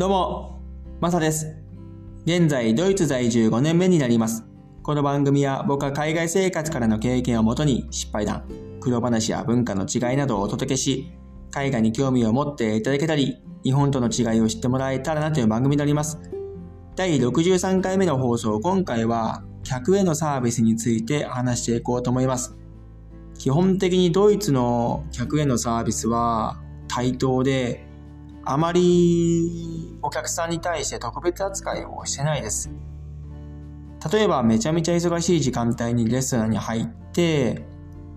どうも、マサです。現在、ドイツ在住5年目になります。この番組は僕は海外生活からの経験をもとに失敗談、苦労話や文化の違いなどをお届けし、海外に興味を持っていただけたり、日本との違いを知ってもらえたらなという番組になります。第63回目の放送、今回は客へのサービスについて話していこうと思います。基本的にドイツの客へのサービスは対等で、あまりお客さんに対して特別扱いをしてないです。例えばめちゃめちゃ忙しい時間帯にレストランに入って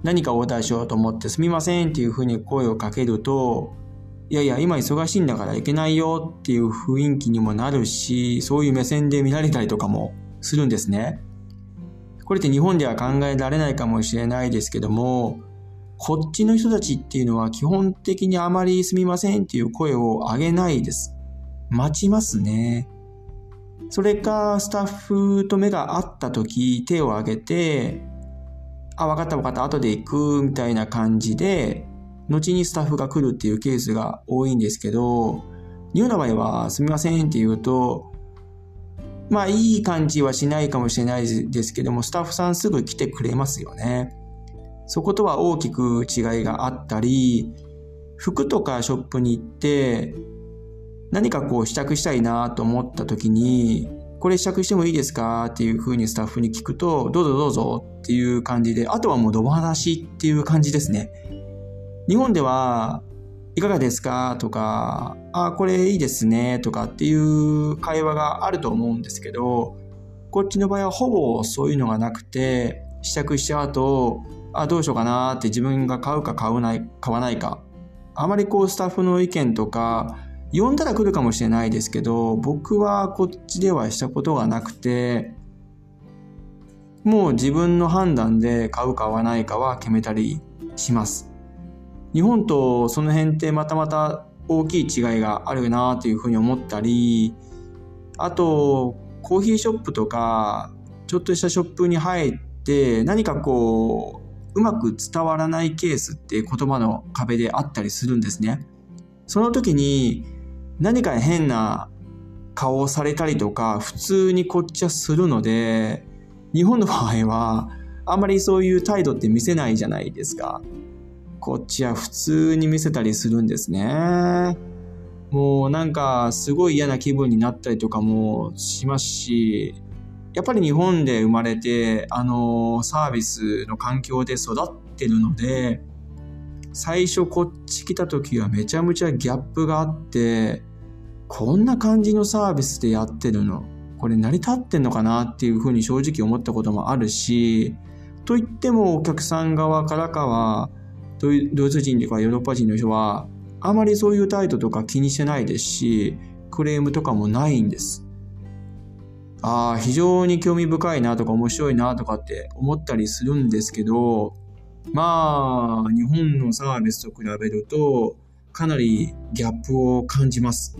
何かオーダーしようと思ってすみませんっていうふうに声をかけるといやいや今忙しいんだから行けないよっていう雰囲気にもなるしそういう目線で見られたりとかもするんですね。これって日本では考えられないかもしれないですけどもこっちの人たちっていうのは基本的にあまりすみませんっていう声を上げないです。待ちますね。それか、スタッフと目が合った時、手を挙げて、あ、わかったわかった、後で行く、みたいな感じで、後にスタッフが来るっていうケースが多いんですけど、日本の場合は、すみませんって言うと、まあ、いい感じはしないかもしれないですけども、スタッフさんすぐ来てくれますよね。そことは大きく違いがあったり、服とかショップに行って、何かこう試着したいなと思った時に、これ試着してもいいですかっていう風にスタッフに聞くと、どうぞどうぞっていう感じで、あとはもうドバ話っていう感じですね。日本では、いかがですかとか、あ、これいいですねとかっていう会話があると思うんですけど、こっちの場合はほぼそういうのがなくて、試着した後、あ、どうしようかなって自分が買うか買わない買わないか。あまりこうスタッフの意見とか、呼んだら来るかもしれないですけど、僕はこっちではしたことがなくて、もう自分の判断で買うか買わないかは決めたりします。日本とその辺ってまたまた大きい違いがあるなというふうに思ったり、あと、コーヒーショップとか、ちょっとしたショップに入って何かこう、うまく伝わらないケースって言葉の壁であったりするんですね。その時に何か変な顔をされたりとか普通にこっちはするので日本の場合はあんまりそういう態度って見せないじゃないですか。こっちは普通に見せたりするんですね。もうなんかすごい嫌な気分になったりとかもしますしやっぱり日本で生まれてあのサービスの環境で育ってるので最初こっち来た時はめちゃめちゃギャップがあってこんな感じのサービスでやってるの？これ成り立ってんのかなっていうふうに正直思ったこともあるしと言ってもお客さん側からかはドイツ人とかヨーロッパ人の人はあまりそういう態度とか気にしてないですしクレームとかもないんです。ああ非常に興味深いなとか面白いなとかって思ったりするんですけどまあ、日本のサービスと比べると、かなりギャップを感じます。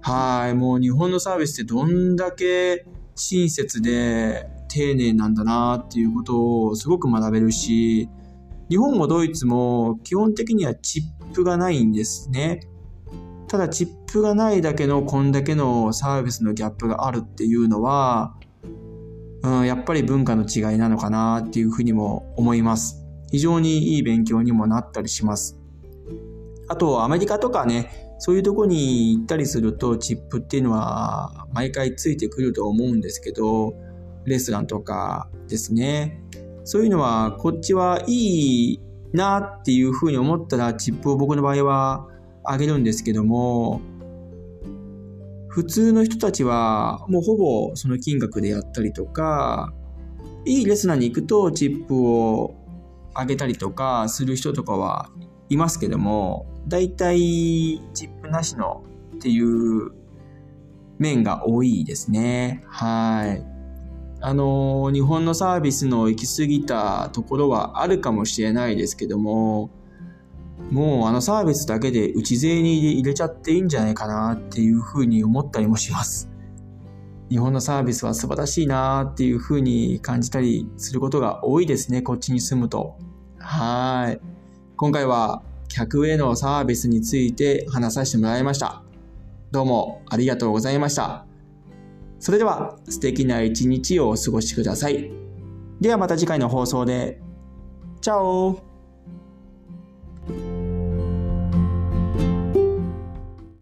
はい、もう日本のサービスってどんだけ親切で丁寧なんだなっていうことをすごく学べるし、日本もドイツも基本的にはチップがないんですね。ただチップがないだけのこんだけのサービスのギャップがあるっていうのは、うん、やっぱり文化の違いなのかなっていうふうにも思います。非常にいい勉強にもなったりします。あと、アメリカとかね、そういうとこに行ったりすると、チップっていうのは毎回ついてくると思うんですけど、レストランとかですね。そういうのは、こっちはいいなっていうふうに思ったら、チップを僕の場合はあげるんですけども、普通の人たちはもうほぼその金額でやったりとか、いいレストランに行くとチップをあげたりとかする人とかはいますけども、だいたいチップなしのっていう面が多いですね。はい。あの、日本のサービスの行き過ぎたところはあるかもしれないですけども、もうあのサービスだけで内税に入れちゃっていいんじゃないかなっていうふうに思ったりもします。日本のサービスは素晴らしいなっていうふうに感じたりすることが多いですね、こっちに住むと。はい。今回は客へのサービスについて話させてもらいました。どうもありがとうございました。それでは素敵な一日をお過ごしください。ではまた次回の放送で。チャオ